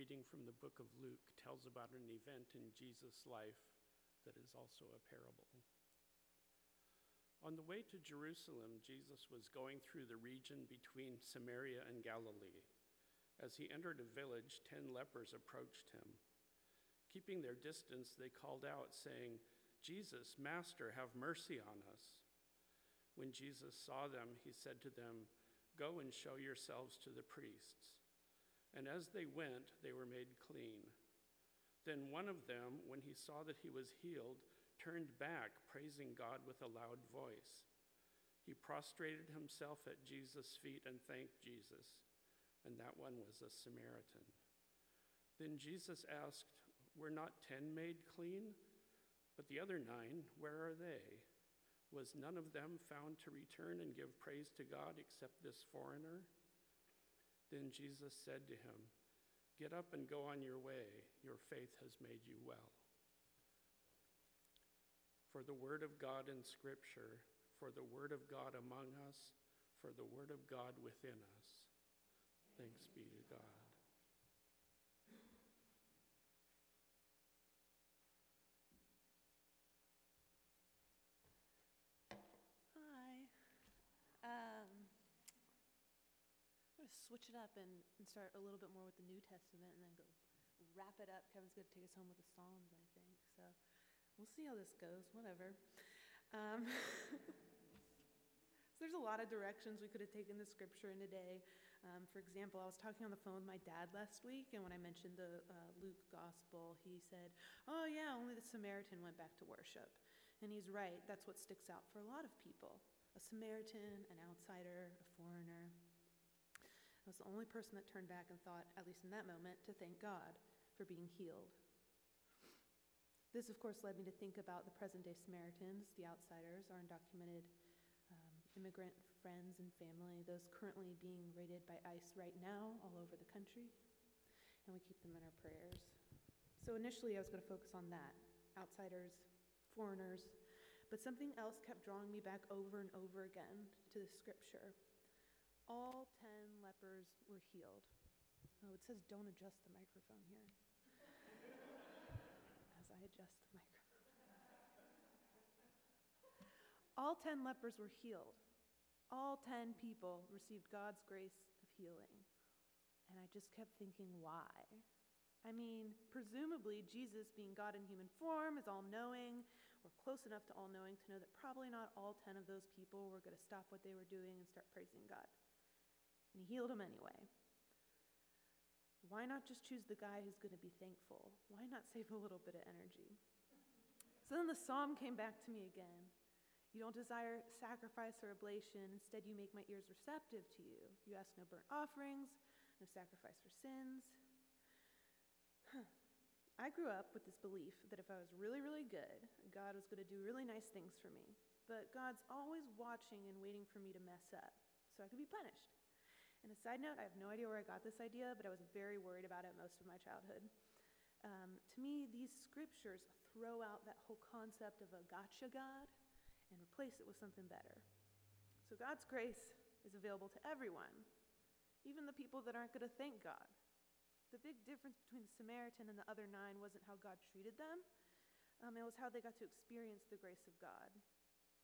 reading from the book of Luke tells about an event in Jesus' life that is also a parable. On the way to Jerusalem, Jesus was going through the region between Samaria and Galilee. As he entered a village, ten lepers approached him. Keeping their distance, they called out, saying, Jesus, Master, have mercy on us. When Jesus saw them, he said to them, Go and show yourselves to the priests. And as they went, they were made clean. Then one of them, when he saw that he was healed, turned back, praising God with a loud voice. He prostrated himself at Jesus' feet and thanked Jesus, and that one was a Samaritan. Then Jesus asked, Were not ten made clean? But the other nine, where are they? Was none of them found to return and give praise to God except this foreigner? Then Jesus said to him, Get up and go on your way. Your faith has made you well. For the word of God in Scripture, for the word of God among us, for the word of God within us. Thanks be to God. Hi. Um, I'm going to switch it up and, and start a little bit more with the New Testament and then go wrap it up. Kevin's going to take us home with the Psalms, I think. So we'll see how this goes, whatever. Um, so there's a lot of directions we could have taken the scripture in today. Um, for example, I was talking on the phone with my dad last week, and when I mentioned the uh, Luke gospel, he said, Oh, yeah, only the Samaritan went back to worship. And he's right. That's what sticks out for a lot of people a Samaritan, an outsider, a foreigner. I was the only person that turned back and thought, at least in that moment, to thank God for being healed. This, of course, led me to think about the present day Samaritans, the outsiders, our undocumented um, immigrant friends and family, those currently being raided by ICE right now all over the country. And we keep them in our prayers. So initially, I was going to focus on that outsiders, foreigners. But something else kept drawing me back over and over again to the scripture all 10 lepers were healed. Oh, it says don't adjust the microphone here. As I adjust the microphone. All 10 lepers were healed. All 10 people received God's grace of healing. And I just kept thinking, why? I mean, presumably, Jesus, being God in human form, is all knowing, or close enough to all knowing to know that probably not all 10 of those people were going to stop what they were doing and start praising God and he healed him anyway. Why not just choose the guy who's going to be thankful? Why not save a little bit of energy? So then the psalm came back to me again. You don't desire sacrifice or oblation. Instead, you make my ears receptive to you. You ask no burnt offerings, no sacrifice for sins. Huh. I grew up with this belief that if I was really, really good, God was going to do really nice things for me. But God's always watching and waiting for me to mess up so I could be punished. And a side note, I have no idea where I got this idea, but I was very worried about it most of my childhood. Um, to me, these scriptures throw out that whole concept of a gotcha God and replace it with something better. So God's grace is available to everyone, even the people that aren't going to thank God. The big difference between the Samaritan and the other nine wasn't how God treated them, um, it was how they got to experience the grace of God.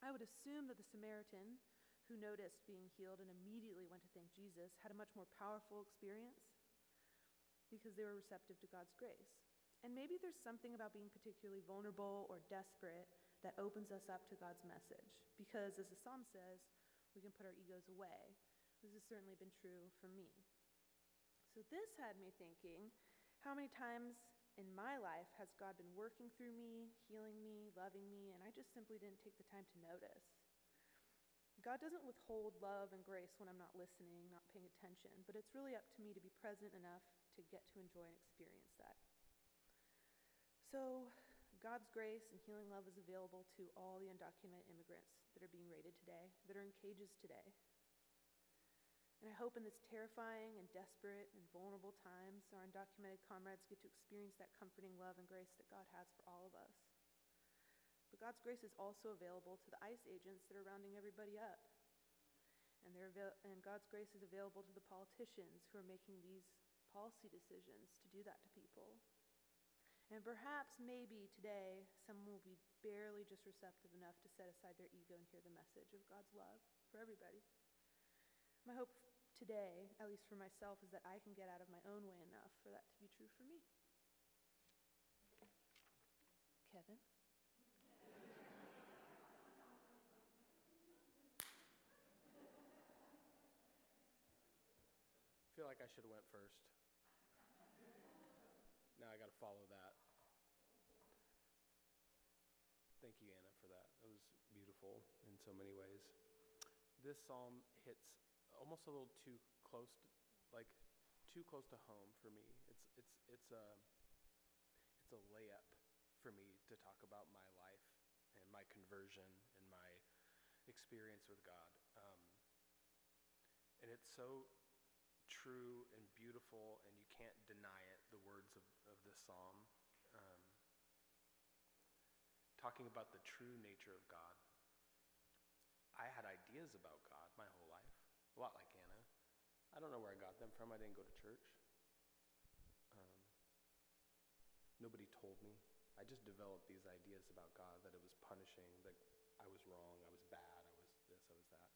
I would assume that the Samaritan who noticed being healed and immediately went to thank Jesus had a much more powerful experience because they were receptive to God's grace. And maybe there's something about being particularly vulnerable or desperate that opens us up to God's message. Because, as the psalm says, we can put our egos away. This has certainly been true for me. So, this had me thinking how many times in my life has God been working through me, healing me, loving me, and I just simply didn't take the time to notice? God doesn't withhold love and grace when I'm not listening, not paying attention, but it's really up to me to be present enough to get to enjoy and experience that. So, God's grace and healing love is available to all the undocumented immigrants that are being raided today, that are in cages today. And I hope in this terrifying and desperate and vulnerable times, our undocumented comrades get to experience that comforting love and grace that God has for all of us. God's grace is also available to the ICE agents that are rounding everybody up. And, avail- and God's grace is available to the politicians who are making these policy decisions to do that to people. And perhaps, maybe today, someone will be barely just receptive enough to set aside their ego and hear the message of God's love for everybody. My hope today, at least for myself, is that I can get out of my own way enough for that to be true for me. Kevin? Like I should have went first. Now I got to follow that. Thank you, Anna, for that. It was beautiful in so many ways. This psalm hits almost a little too close, to, like too close to home for me. It's it's it's a it's a layup for me to talk about my life and my conversion and my experience with God. Um, and it's so true and beautiful, and you can't deny it, the words of, of this psalm. Um, talking about the true nature of God. I had ideas about God my whole life, a lot like Anna. I don't know where I got them from. I didn't go to church. Um, nobody told me. I just developed these ideas about God that it was punishing, that I was wrong, I was bad, I was this, I was that.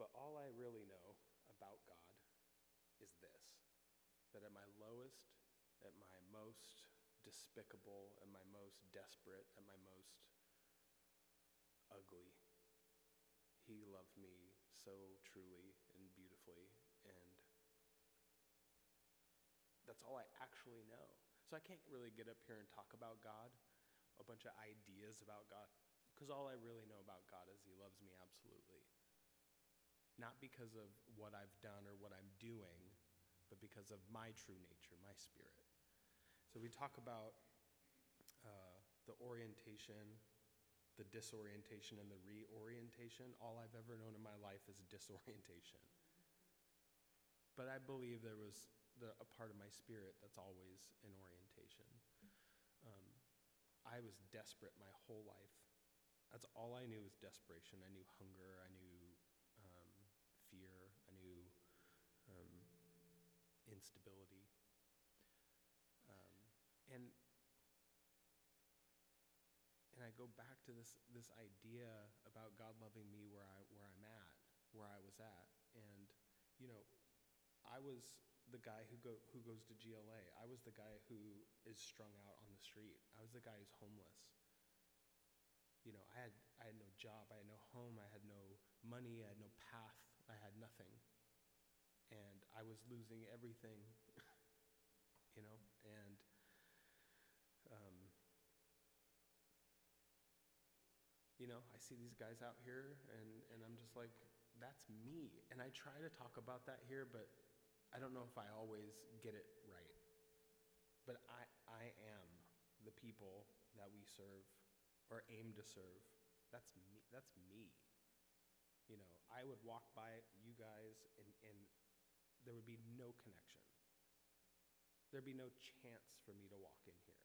But all I really know is this that at my lowest, at my most despicable, at my most desperate, at my most ugly, He loved me so truly and beautifully, and that's all I actually know. So I can't really get up here and talk about God, a bunch of ideas about God, because all I really know about God is He loves me absolutely not because of what I've done or what I'm doing, but because of my true nature, my spirit. So we talk about uh, the orientation, the disorientation, and the reorientation. All I've ever known in my life is disorientation. But I believe there was the, a part of my spirit that's always in orientation. Um, I was desperate my whole life. That's all I knew was desperation. I knew hunger. I knew fear, I knew um, instability. Um, and and I go back to this this idea about God loving me where I where I'm at, where I was at, and you know, I was the guy who go who goes to GLA. I was the guy who is strung out on the street. I was the guy who's homeless. You know, I had I had no job, I had no home, I had no money, I had no path I had nothing. And I was losing everything, you know, and um, you know, I see these guys out here and, and I'm just like, that's me. And I try to talk about that here, but I don't know if I always get it right. But I, I am the people that we serve or aim to serve. That's me. That's me you know, I would walk by you guys and, and there would be no connection. There'd be no chance for me to walk in here.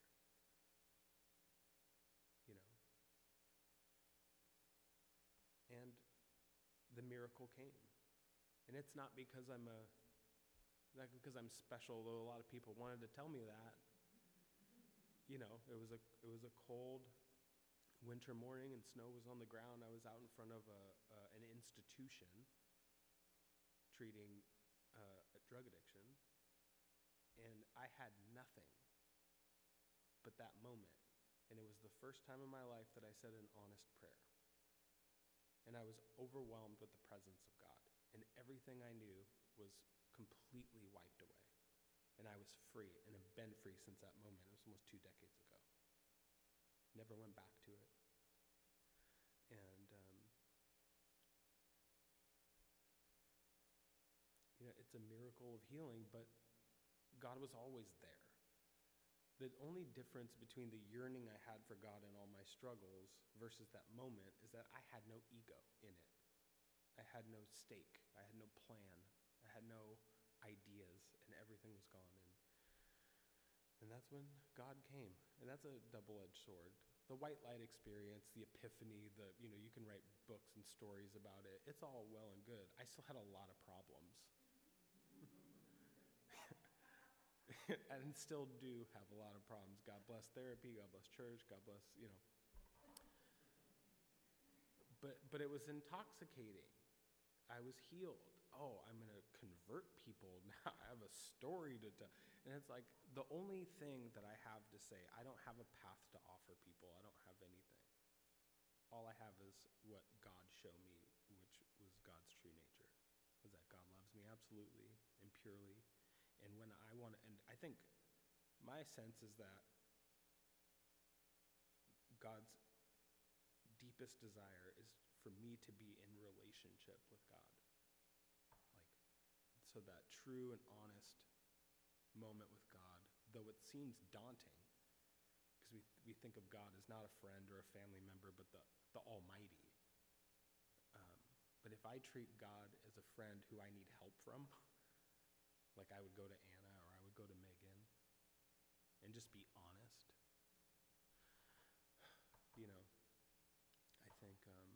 You know? And the miracle came. And it's not because I'm a not because I'm special, though a lot of people wanted to tell me that. You know, it was a it was a cold winter morning and snow was on the ground. I was out in front of a, an institution treating drug addiction, and I had nothing but that moment. And it was the first time in my life that I said an honest prayer. And I was overwhelmed with the presence of God. And everything I knew was completely wiped away. And I was free and have been free since that moment. It was almost two decades ago. Never went back to it. And, um, you know, it's a miracle of healing, but God was always there. The only difference between the yearning I had for God and all my struggles versus that moment is that I had no ego in it. I had no stake. I had no plan. I had no ideas, and everything was gone. And, and that's when God came. And that's a double edged sword the white light experience, the epiphany, the, you know, you can write books and stories about it. It's all well and good. I still had a lot of problems. and still do have a lot of problems. God bless therapy, God bless church, God bless, you know. But, but it was intoxicating. I was healed. Oh, I'm going to convert people now. I have a story to tell. And it's like the only thing that I have to say, I don't have a path to offer people. I don't have anything. All I have is what God showed me, which was God's true nature. Was that God loves me absolutely and purely. I want and I think my sense is that God's deepest desire is for me to be in relationship with God. Like, so that true and honest moment with God, though it seems daunting, because we, we think of God as not a friend or a family member, but the, the Almighty. Um, but if I treat God as a friend who I need help from, like I would go to I would go to Megan, and just be honest, you know, I think um,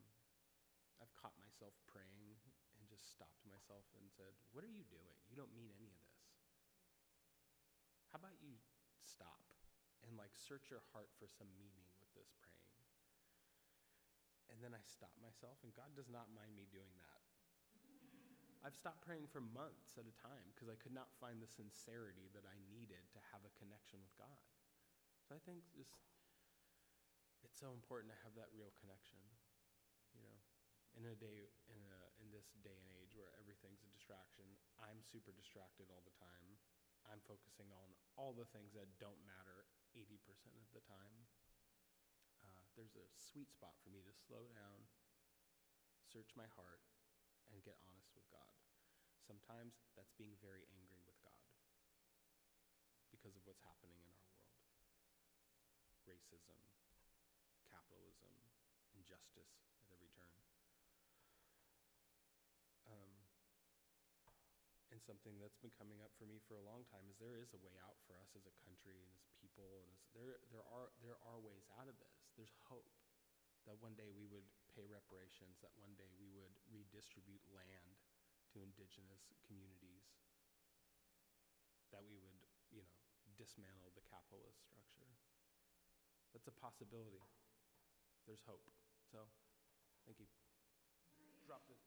I've caught myself praying and just stopped myself and said, What are you doing? You don't mean any of this. How about you stop and like search your heart for some meaning with this praying? And then I stop myself, and God does not mind me doing that. I've stopped praying for months at a time because I could not find the sincerity that I needed to have a connection with God. So I think just it's so important to have that real connection, you know. In a day in a in this day and age where everything's a distraction, I'm super distracted all the time. I'm focusing on all the things that don't matter 80% of the time. Uh, there's a sweet spot for me to slow down, search my heart, and get honest with God. Sometimes that's being very angry with God because of what's happening in our world racism, capitalism, injustice at every turn. Um, and something that's been coming up for me for a long time is there is a way out for us as a country and as people, and as there there are there are ways out of this. There's hope that one day we would pay reparations, that one day we would redistribute land to indigenous communities, that we would, you know, dismantle the capitalist structure. That's a possibility. There's hope. So, thank you. Drop this.